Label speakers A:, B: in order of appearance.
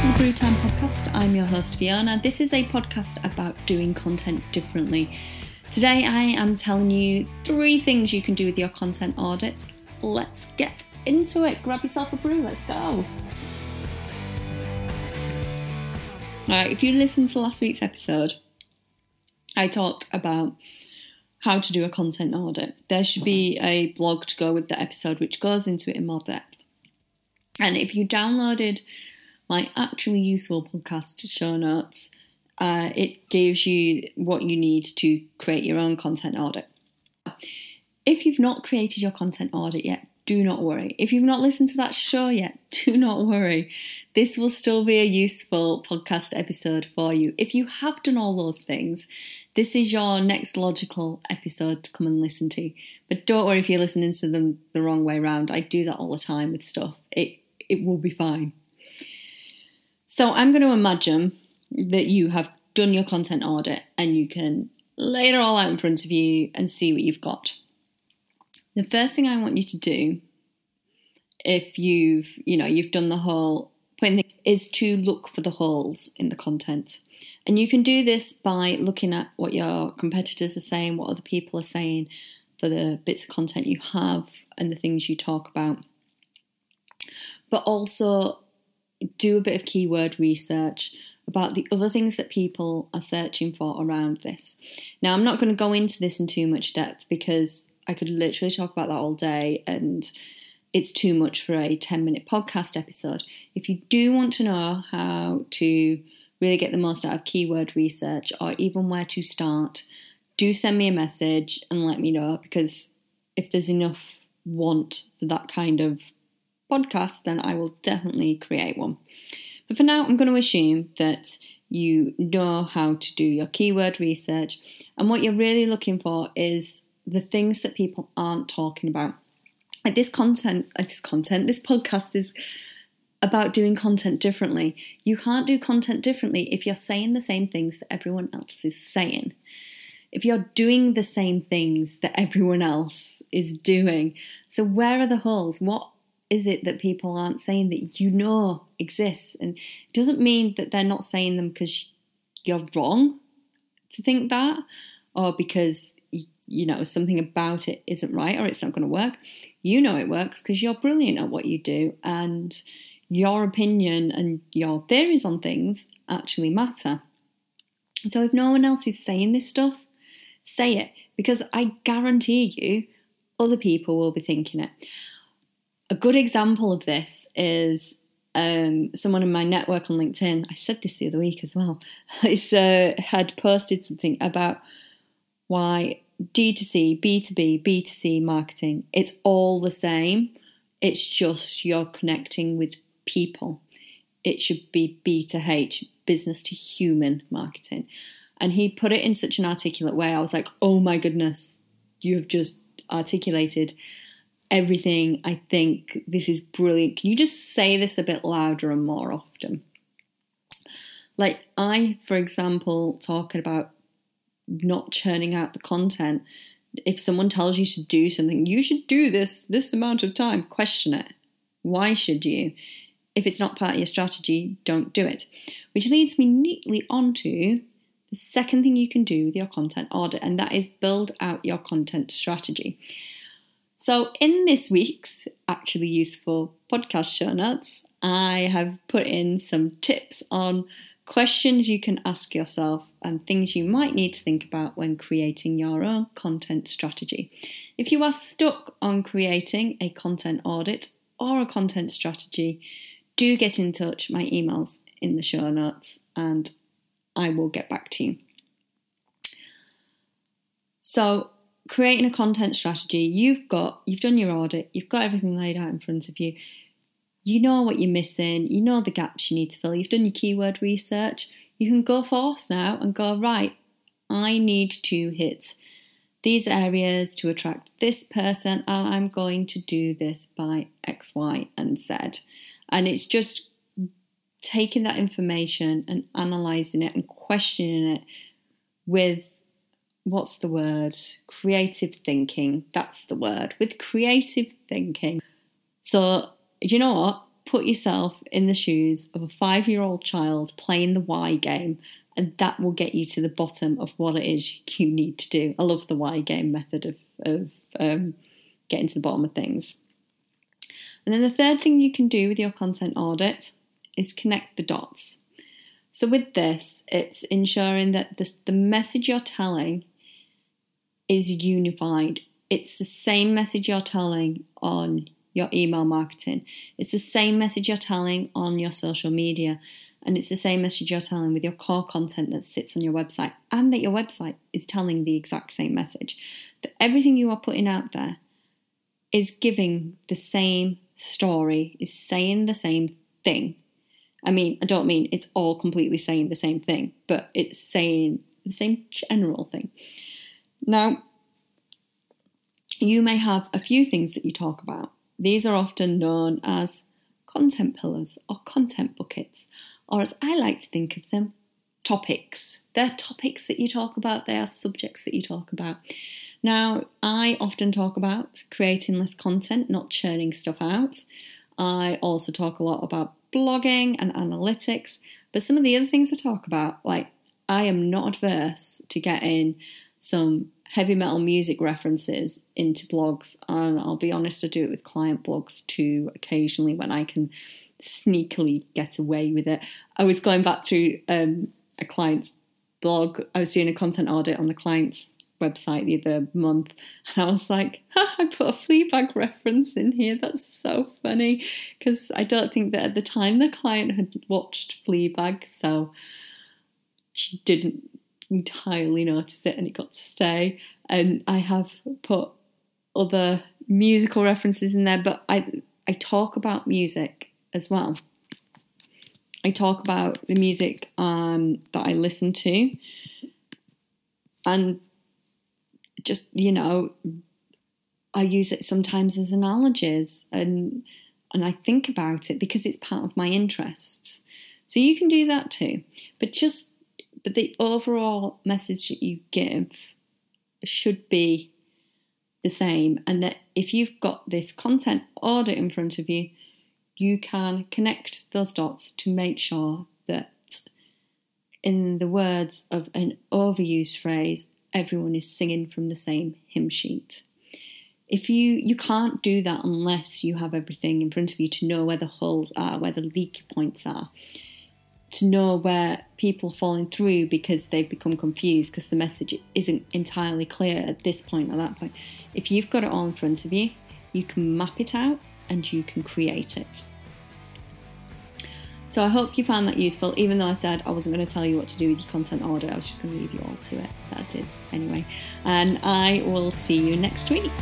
A: to the Brewtime podcast. I'm your host Fiona. This is a podcast about doing content differently. Today I am telling you three things you can do with your content audits. Let's get into it. Grab yourself a brew, let's go. Alright, if you listened to last week's episode, I talked about how to do a content audit. There should be a blog to go with the episode which goes into it in more depth. And if you downloaded my actually useful podcast show notes, uh, it gives you what you need to create your own content audit. If you've not created your content audit yet, do not worry. If you've not listened to that show yet, do not worry. This will still be a useful podcast episode for you. If you have done all those things, this is your next logical episode to come and listen to. But don't worry if you're listening to them the wrong way around. I do that all the time with stuff. It it will be fine. So I'm going to imagine that you have done your content audit and you can lay it all out in front of you and see what you've got. The first thing I want you to do if you've, you know, you've done the whole point is to look for the holes in the content. And you can do this by looking at what your competitors are saying, what other people are saying for the bits of content you have and the things you talk about but also do a bit of keyword research about the other things that people are searching for around this. Now, I'm not going to go into this in too much depth because I could literally talk about that all day and it's too much for a 10 minute podcast episode. If you do want to know how to really get the most out of keyword research or even where to start, do send me a message and let me know because if there's enough want for that kind of podcast, then I will definitely create one. But for now, I'm going to assume that you know how to do your keyword research, and what you're really looking for is the things that people aren't talking about. This content, this content, this podcast is about doing content differently. You can't do content differently if you're saying the same things that everyone else is saying. If you're doing the same things that everyone else is doing. So, where are the holes? What is it that people aren't saying that you know exists? And it doesn't mean that they're not saying them because you're wrong to think that or because you know something about it isn't right or it's not going to work. You know it works because you're brilliant at what you do and your opinion and your theories on things actually matter. So if no one else is saying this stuff, say it because I guarantee you other people will be thinking it. A good example of this is um, someone in my network on LinkedIn. I said this the other week as well. Is, uh, had posted something about why D2C, B2B, B2C marketing, it's all the same. It's just you're connecting with people. It should be B to H, business to human marketing. And he put it in such an articulate way. I was like, oh my goodness, you have just articulated everything. I think this is brilliant. Can you just say this a bit louder and more often? Like, I, for example, talking about not churning out the content. If someone tells you to do something, you should do this this amount of time, question it. Why should you? If it's not part of your strategy, don't do it. Which leads me neatly onto the second thing you can do with your content audit, and that is build out your content strategy. So, in this week's actually useful podcast show notes, I have put in some tips on questions you can ask yourself and things you might need to think about when creating your own content strategy. If you are stuck on creating a content audit or a content strategy, do get in touch. My email's in the show notes and I will get back to you. So, creating a content strategy, you've got, you've done your audit, you've got everything laid out in front of you. You know what you're missing, you know the gaps you need to fill, you've done your keyword research. You can go forth now and go, right, I need to hit these areas to attract this person, and I'm going to do this by X, Y, and Z. And it's just taking that information and analysing it and questioning it with what's the word? Creative thinking. That's the word. With creative thinking. So, do you know what? put yourself in the shoes of a five year old child playing the why game, and that will get you to the bottom of what it is you need to do. I love the why game method of, of um, getting to the bottom of things. And then the third thing you can do with your content audit is connect the dots. So, with this, it's ensuring that the, the message you're telling is unified. It's the same message you're telling on your email marketing, it's the same message you're telling on your social media, and it's the same message you're telling with your core content that sits on your website, and that your website is telling the exact same message. That everything you are putting out there is giving the same story, is saying the same thing. I mean, I don't mean it's all completely saying the same thing, but it's saying the same general thing. Now, you may have a few things that you talk about. These are often known as content pillars or content buckets, or as I like to think of them, topics. They're topics that you talk about, they are subjects that you talk about. Now, I often talk about creating less content, not churning stuff out. I also talk a lot about blogging and analytics, but some of the other things I talk about, like I am not adverse to getting some heavy metal music references into blogs, and I'll be honest, I do it with client blogs too occasionally when I can sneakily get away with it. I was going back through um, a client's blog, I was doing a content audit on the client's website the other month, and I was like, I put a Fleabag reference in here. That's so funny because I don't think that at the time the client had watched Fleabag, so she didn't entirely notice it, and it got to stay. And I have put other musical references in there, but I I talk about music as well. I talk about the music um, that I listen to, and just you know i use it sometimes as analogies and and i think about it because it's part of my interests so you can do that too but just but the overall message that you give should be the same and that if you've got this content audit in front of you you can connect those dots to make sure that in the words of an overused phrase everyone is singing from the same hymn sheet. If you you can't do that unless you have everything in front of you to know where the holes are, where the leak points are, to know where people are falling through because they've become confused because the message isn't entirely clear at this point or that point. If you've got it all in front of you, you can map it out and you can create it. So I hope you found that useful, even though I said I wasn't going to tell you what to do with your content audit, I was just going to leave you all to it. That I did anyway. And I will see you next week.